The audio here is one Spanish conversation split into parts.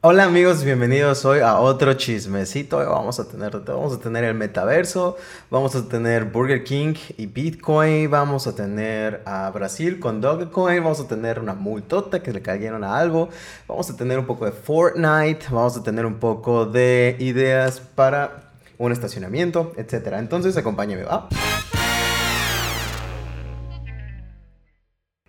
Hola amigos, bienvenidos hoy a otro chismecito. Vamos a tener, vamos a tener el metaverso, vamos a tener Burger King y Bitcoin, vamos a tener a Brasil con Dogecoin, vamos a tener una multota que le cayeron a algo, vamos a tener un poco de Fortnite, vamos a tener un poco de ideas para un estacionamiento, etc. Entonces acompáñame, ¿va?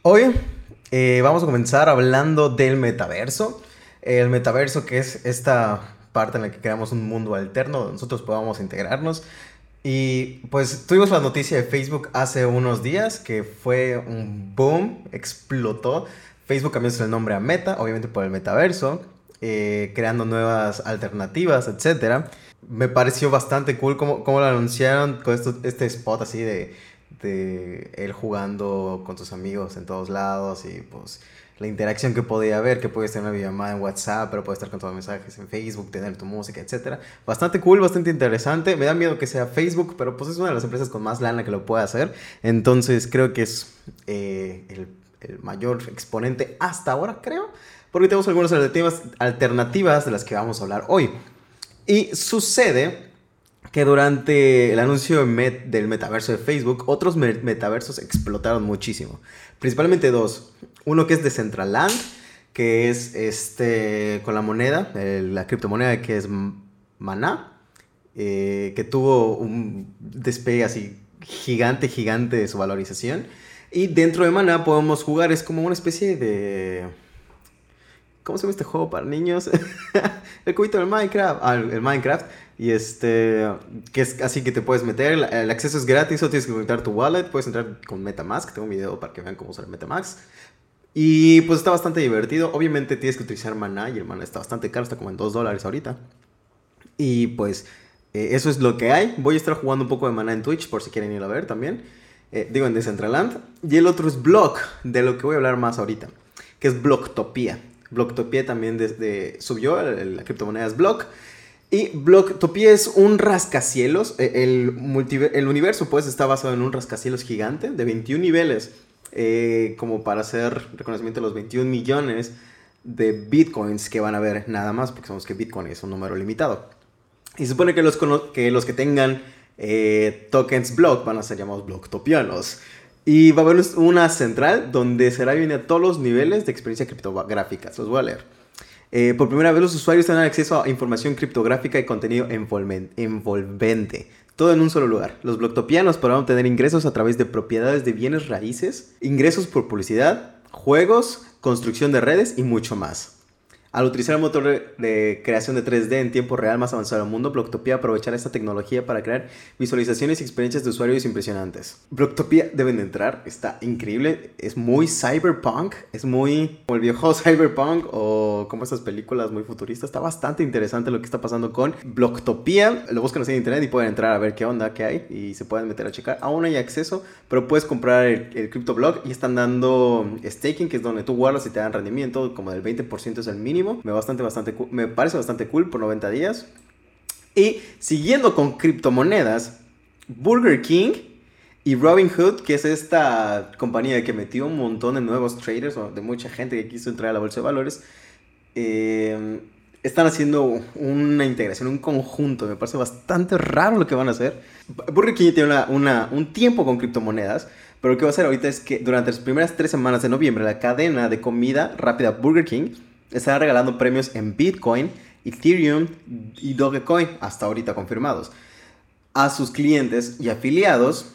Hoy eh, vamos a comenzar hablando del metaverso. El metaverso, que es esta parte en la que creamos un mundo alterno donde nosotros podamos integrarnos. Y pues tuvimos la noticia de Facebook hace unos días que fue un boom, explotó. Facebook cambió el nombre a Meta, obviamente por el metaverso, eh, creando nuevas alternativas, etc. Me pareció bastante cool cómo, cómo lo anunciaron con esto, este spot así de, de él jugando con sus amigos en todos lados y pues la interacción que podía haber, que puedes tener una videollamada en WhatsApp, pero puedes estar con los mensajes en Facebook, tener tu música, etc. Bastante cool, bastante interesante. Me da miedo que sea Facebook, pero pues es una de las empresas con más lana que lo puede hacer. Entonces creo que es eh, el, mayor exponente hasta ahora, creo. Porque tenemos algunas alternativas de las que vamos a hablar hoy. Y sucede que durante el anuncio del metaverso de Facebook, otros metaversos explotaron muchísimo. Principalmente dos. Uno que es Decentraland, que es este con la moneda, la criptomoneda que es Mana, eh, que tuvo un despegue así gigante, gigante de su valorización. Y dentro de Mana podemos jugar, es como una especie de ¿Cómo se llama este juego para niños? el cubito del Minecraft. Ah, el Minecraft. Y este, que es así que te puedes meter. El, acceso es gratis, solo tienes que conectar tu wallet. Puedes entrar con Metamask. Tengo un video para que vean cómo usar Metamask. Y pues está bastante divertido. Obviamente tienes que utilizar Mana y el Mana está bastante caro, está como en 2 dólares ahorita. Y pues eh, eso es lo que hay. Voy a estar jugando un poco de Mana en Twitch por si quieren ir a ver también. Eh, digo en Decentraland. Y el otro es Block, de lo que voy a hablar más ahorita, que es Blocktopia. Blocktopia también desde, subió, la criptomoneda es Block. Y Blocktopia es un rascacielos. E, el, el universo pues está basado en un rascacielos gigante de 21 niveles. Eh, como para hacer reconocimiento de los 21 millones de bitcoins que van a haber nada más, porque sabemos que bitcoin es un número limitado. Y se supone que los que, tengan eh, tokens block van a ser llamados blocktopianos. Y va a haber una central donde será bien todos los niveles de experiencia criptográfica. Los voy a leer. Eh, por primera vez los usuarios tendrán acceso a información criptográfica y contenido envolvente. Todo en un solo lugar. Los blocktopianos podrán obtener ingresos a través de propiedades de bienes raíces, ingresos por publicidad, juegos, construcción de redes y mucho más. Al utilizar el motor de creación de 3D en tiempo real más avanzado del mundo, Blocktopia aprovechará esta tecnología para crear visualizaciones y experiencias de usuarios impresionantes. Blocktopia deben de entrar, está increíble, es muy cyberpunk, es muy como el viejo cyberpunk o como estas películas muy futuristas. Está bastante interesante lo que está pasando con Blocktopia. Lo buscan así en internet y pueden entrar a ver qué onda, qué hay y se pueden meter a checar. Aún hay acceso, pero puedes comprar el, el CryptoBlock y están dando staking, que es donde tú guardas y te dan rendimiento, como del 20% es el mínimo me, bastante, bastante, me parece bastante cool por 90 días. Y siguiendo con criptomonedas, Burger King y Robinhood, que es esta compañía que metió un montón de nuevos traders, o de mucha gente que quiso entrar a la bolsa de valores, eh, están haciendo una integración, un conjunto. Me parece bastante raro lo que van a hacer. Burger King tiene una, un tiempo con criptomonedas, pero lo que va a hacer ahorita es que durante las primeras tres semanas de noviembre, la cadena de comida rápida Burger King estará regalando premios en Bitcoin, Ethereum y Dogecoin, hasta ahorita confirmados, a sus clientes y afiliados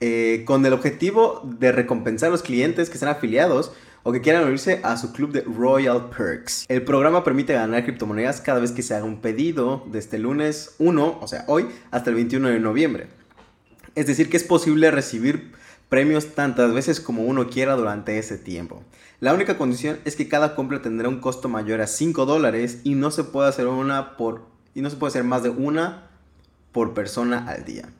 eh, con el objetivo de recompensar a los clientes que sean afiliados o que quieran unirse a su club de Royal Perks. El programa permite ganar criptomonedas cada vez que se haga un pedido desde el lunes 1, o sea, hoy, hasta el 21 de noviembre. Es decir, que es posible recibir premios tantas veces como uno quiera durante ese tiempo. La única condición es que cada compra tendrá un costo mayor a 5 dólares y no se puede hacer una por y no se puede hacer más de una por persona al día.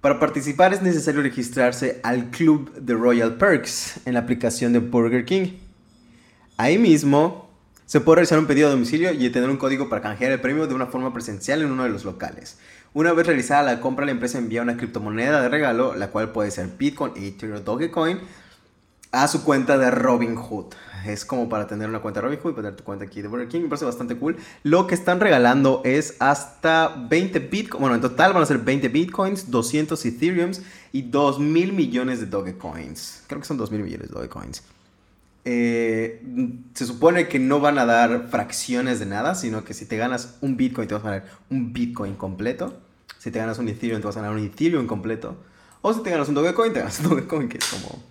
Para participar es necesario registrarse al club de Royal Perks en la aplicación de Burger King. Ahí mismo se puede realizar un pedido a domicilio y tener un código para canjear el premio de una forma presencial en uno de los locales. Una vez realizada la compra, la empresa envía una criptomoneda de regalo, la cual puede ser Bitcoin, Ethereum o Dogecoin, a su cuenta de Robinhood. Es como para tener una cuenta de Robinhood y poner tu cuenta aquí de Burger King. Me parece bastante cool. Lo que están regalando es hasta 20 bitcoins. Bueno, en total van a ser 20 bitcoins, 200 ethereums y 2 mil millones de Dogecoins. Creo que son 2 mil millones de Dogecoins. Eh, se supone que no van a dar fracciones de nada, sino que si te ganas un bitcoin te vas a ganar un bitcoin completo. Si te ganas un ethereum te vas a ganar un ethereum completo. O si te ganas un Dogecoin, te ganas un Dogecoin que es como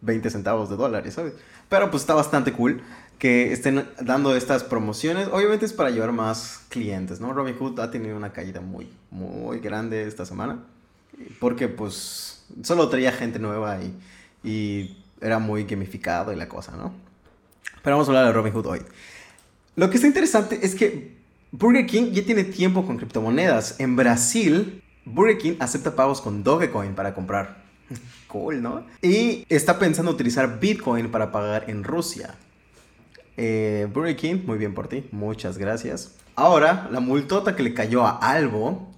20 centavos de dólares, ¿sabes? Pero pues está bastante cool que estén dando estas promociones. Obviamente es para llevar más clientes, ¿no? Robinhood ha tenido una caída muy, muy grande esta semana. Porque pues solo traía gente nueva y, y era muy gamificado y la cosa, ¿no? Pero vamos a hablar de Robinhood hoy. Lo que está interesante es que Burger King ya tiene tiempo con criptomonedas. En Brasil, Burger King acepta pagos con Dogecoin para comprar Cool, ¿no? Y está pensando utilizar Bitcoin para pagar en Rusia. Eh, Burger King, muy bien por ti, muchas gracias. Ahora, la multota que le cayó a Albo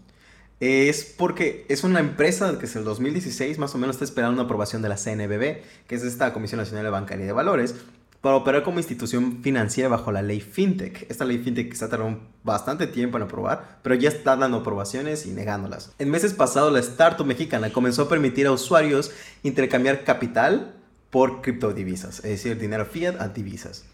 es porque es una empresa que es el 2016 más o menos está esperando una aprobación de la CNBB, que es esta Comisión Nacional de Bancaria y de Valores, para operar como institución financiera bajo la ley FinTech. Esta ley FinTech está tardando bastante tiempo en aprobar, pero ya está dando aprobaciones y negándolas. En meses pasados, la startup mexicana comenzó a permitir a usuarios intercambiar capital por criptodivisas, es decir, dinero fiat a divisas.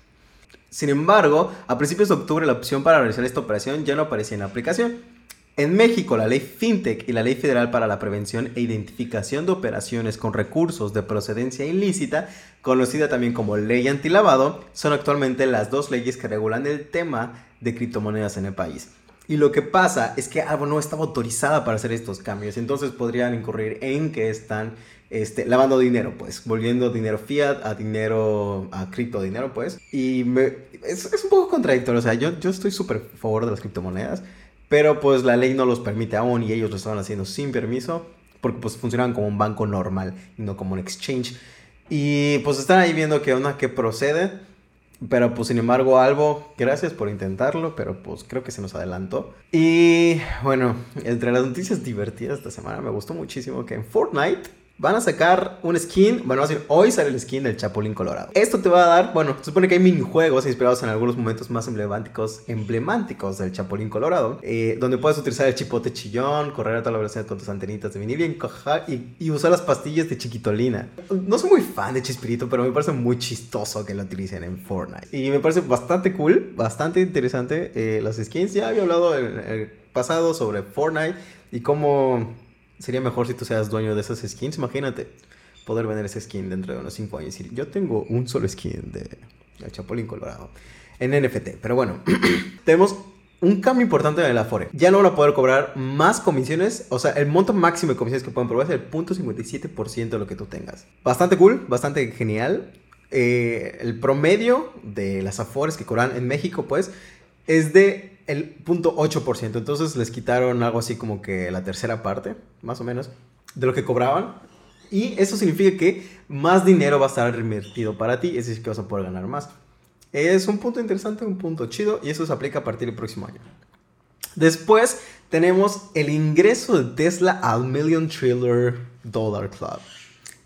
Sin embargo, a principios de octubre la opción para realizar esta operación ya no aparecía en la aplicación. En México, la ley FinTech y la Ley Federal para la Prevención e Identificación de Operaciones con Recursos de Procedencia Ilícita, conocida también como Ley Antilavado, son actualmente las dos leyes que regulan el tema de criptomonedas en el país. Y lo que pasa es que algo no estaba autorizada para hacer estos cambios, entonces podrían incurrir en que están este, lavando dinero, pues, volviendo dinero fiat a dinero, a cripto dinero, pues. Y es, es, un poco contradictorio, o sea, yo, yo estoy súper a favor de las criptomonedas, pero pues la ley no los permite aún y ellos lo estaban haciendo sin permiso porque pues funcionaban como un banco normal y no como un exchange. Y pues están ahí viendo que una que procede. Pero pues sin embargo, Albo, gracias por intentarlo, pero pues creo que se nos adelantó. Y bueno, entre las noticias divertidas esta semana me gustó muchísimo que en Fortnite Van a sacar un skin, bueno, a decir, hoy sale el skin del Chapulín Colorado. Esto te va a dar, bueno, se supone que hay minijuegos inspirados en algunos momentos más emblemáticos, emblemáticos del Chapulín Colorado, eh, donde puedes utilizar el chipote chillón, correr a toda la velocidad con tus antenitas de vinil y, y, usar las pastillas de chiquitolina. No soy muy fan de Chispirito, pero me parece muy chistoso que lo utilicen en Fortnite. Y me parece bastante cool, bastante interesante eh, las skins. Ya había hablado en el pasado sobre Fortnite y cómo sería mejor si tú seas dueño de esas skins. Imagínate poder vender ese skin dentro de unos 5 años y decir, yo tengo un solo skin de el Chapulín Colorado en NFT. Pero bueno, tenemos un cambio importante en el Afore. Ya no van a poder cobrar más comisiones. O sea, el monto máximo de comisiones que pueden probar es el 0.57% de lo que tú tengas. Bastante cool, bastante genial. Eh, el promedio de las Afores que cobran en México, pues, es de el 0.8%. Entonces les quitaron algo así como que la tercera parte, más o menos, de lo que cobraban. Y eso significa que más dinero va a estar reinvertido para ti, es decir, que vas a poder ganar más. Es un punto interesante, un punto chido, y eso se aplica a partir del próximo año. Después tenemos el ingreso de Tesla al Million Trillion Dollar Club.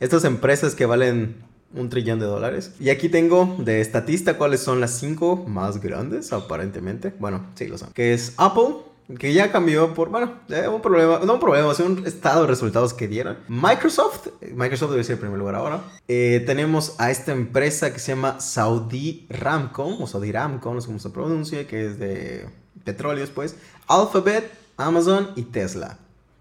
Estas empresas que valen un trillón de dólares. Y aquí tengo de estatista cuáles son las cinco más grandes, aparentemente. Bueno, sí lo son. Que es Apple, que ya cambió por, bueno, un problema, no un problema, es un estado de resultados que dieron. Microsoft, Microsoft debe ser el primer lugar ahora. Eh, tenemos a esta empresa que se llama Saudi Ramco, o Saudi Ramco, no sé cómo se pronuncia, que es de petróleos, pues. Alphabet, Amazon y Tesla.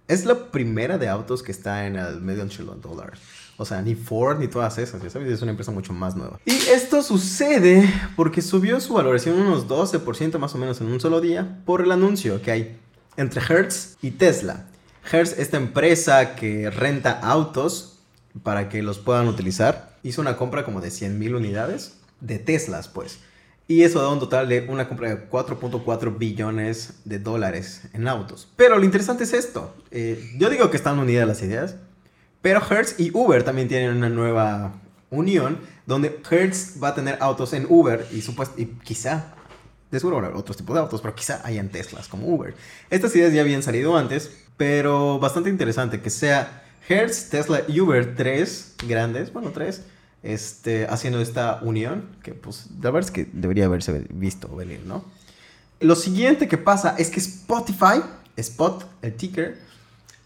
Es la primera de autos que está en el medio de dólares. O sea, ni Ford ni todas esas, ya sabes, es una empresa mucho más nueva. Y esto sucede porque subió su valoración unos 12% más o menos en un solo día por el anuncio que hay entre Hertz y Tesla. Hertz, esta empresa que renta autos para que los puedan utilizar, hizo una compra como de 100 mil unidades de Teslas, pues. Y eso da un total de una compra de 4.4 billones de dólares en autos. Pero lo interesante es esto. Eh, yo digo que están unidas las ideas. Pero Hertz y Uber también tienen una nueva unión donde Hertz va a tener autos en Uber y, y quizá, de seguro habrá otros tipos de autos, pero quizá hayan Teslas como Uber. Estas ideas ya habían salido antes, pero bastante interesante que sea Hertz, Tesla y Uber, tres grandes, bueno, tres, este, haciendo esta unión, que pues la verdad es que debería haberse visto venir, ¿no? Lo siguiente que pasa es que Spotify, Spot, el ticker,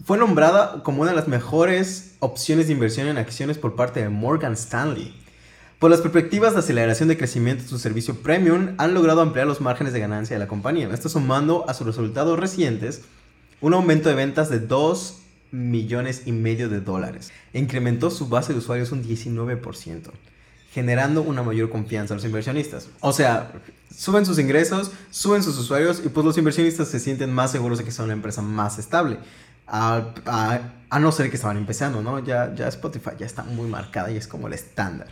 fue nombrada como una de las mejores opciones de inversión en acciones por parte de Morgan Stanley. Por las perspectivas de aceleración de crecimiento de su servicio premium, han logrado ampliar los márgenes de ganancia de la compañía. Esto sumando a sus resultados recientes un aumento de ventas de 2 millones y medio de dólares. Incrementó su base de usuarios un 19%, generando una mayor confianza a los inversionistas. O sea, suben sus ingresos, suben sus usuarios y pues los inversionistas se sienten más seguros de que son una empresa más estable. A, a, no ser que estaban empezando, ¿no? Ya, ya Spotify ya está muy marcada y es como el estándar.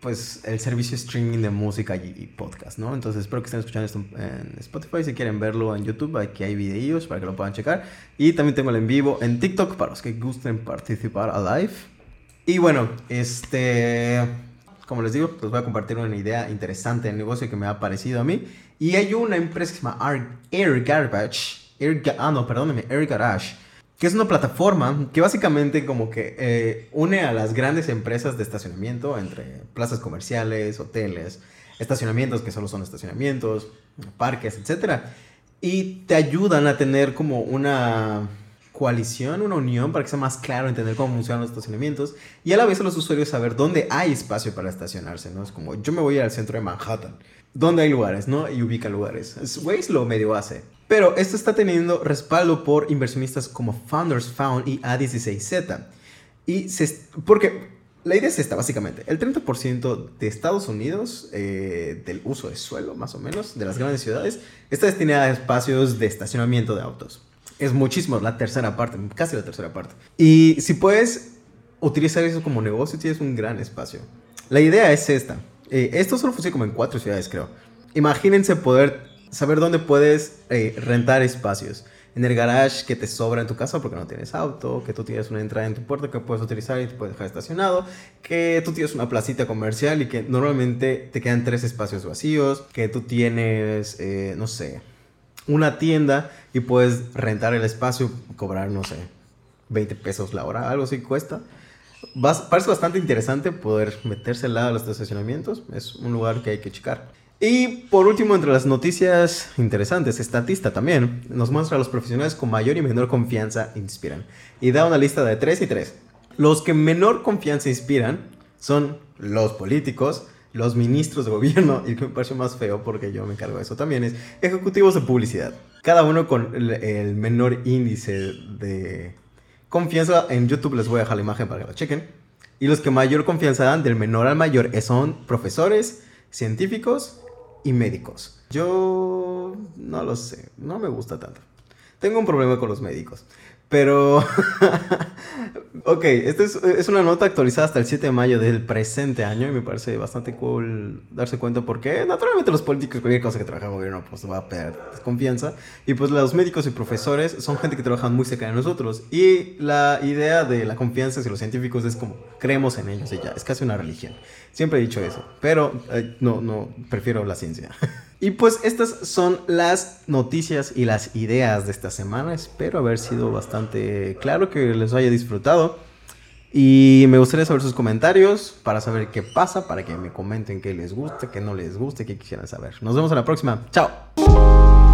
Pues el servicio streaming de música y, podcast, ¿no? Entonces espero que estén escuchando esto en Spotify. Si quieren verlo en YouTube, aquí hay videos para que lo puedan checar. Y también tengo el en vivo en TikTok para los que gusten participar a live. Y bueno, este como les digo, les voy a compartir una idea interesante de negocio que me ha parecido a mí. Y hay una empresa que se llama Air Garbage. Air, ah, no, perdónenme, Air Garage que es una plataforma que básicamente como que eh, une a las grandes empresas de estacionamiento entre plazas comerciales, hoteles, estacionamientos que solo son estacionamientos, parques, etc. Y te ayudan a tener como una coalición, una unión para que sea más claro entender cómo funcionan los estacionamientos y a la vez a los usuarios saber dónde hay espacio para estacionarse, ¿no? Es como yo me voy al centro de Manhattan, ¿dónde hay lugares, no? Y ubica lugares. Waze lo medio hace. Pero esto está teniendo respaldo por inversionistas como Founders Found y A16Z. Y se, porque la idea es esta, básicamente. El 30% de Estados Unidos, eh, del uso de suelo, más o menos, de las grandes ciudades, está destinada a espacios de estacionamiento de autos. Es muchísimo, la tercera parte, casi la tercera parte. Y si puedes utilizar eso como negocio, tienes un gran espacio. La idea es esta. Eh, esto solo funciona como en cuatro ciudades, creo. Imagínense poder saber dónde puedes eh, rentar espacios. En el garage que te sobra en tu casa porque no tienes auto, que tú tienes una entrada en tu puerta que puedes utilizar y te puedes dejar estacionado, que tú tienes una placita comercial y que normalmente te quedan tres espacios vacíos, que tú tienes, eh, no sé, una tienda y puedes rentar el espacio, cobrar, no sé, 20 pesos la hora, algo así cuesta. parece bastante interesante poder meterse al lado de los estacionamientos. Es un lugar que hay que checar. Y por último, entre las noticias interesantes, Estatista también nos muestra a los profesionales con mayor y menor confianza inspiran. Y da una lista de 3 y 3. Los que menor confianza inspiran son los políticos, los ministros de gobierno, y que me parece más feo porque yo me encargo de eso también, es ejecutivos de publicidad. Cada uno con el, menor índice de confianza. En YouTube les voy a dejar la imagen para que la chequen. Y los que mayor confianza dan, del menor al mayor, son profesores, científicos y médicos. Yo no lo sé, no me gusta tanto. Tengo un problema con los médicos. Pero, ok, esta es, una nota actualizada hasta el 7 de mayo del presente año y me parece bastante cool darse cuenta porque naturalmente los políticos, cualquier cosa que trabaja en gobierno, pues va a perder desconfianza. Y pues los médicos y profesores son gente que trabajan muy cerca de nosotros. Y la idea de la confianza hacia los científicos es como creemos en ellos y ya, es casi una religión. Siempre he dicho eso, pero eh, no, no, prefiero la ciencia. Y pues estas son las noticias y las ideas de esta semana. Espero haber sido bastante claro, que les haya disfrutado. Y me gustaría saber sus comentarios para saber qué pasa, para que me comenten qué les gusta, qué no les gusta, qué quisieran saber. Nos vemos en la próxima. Chao.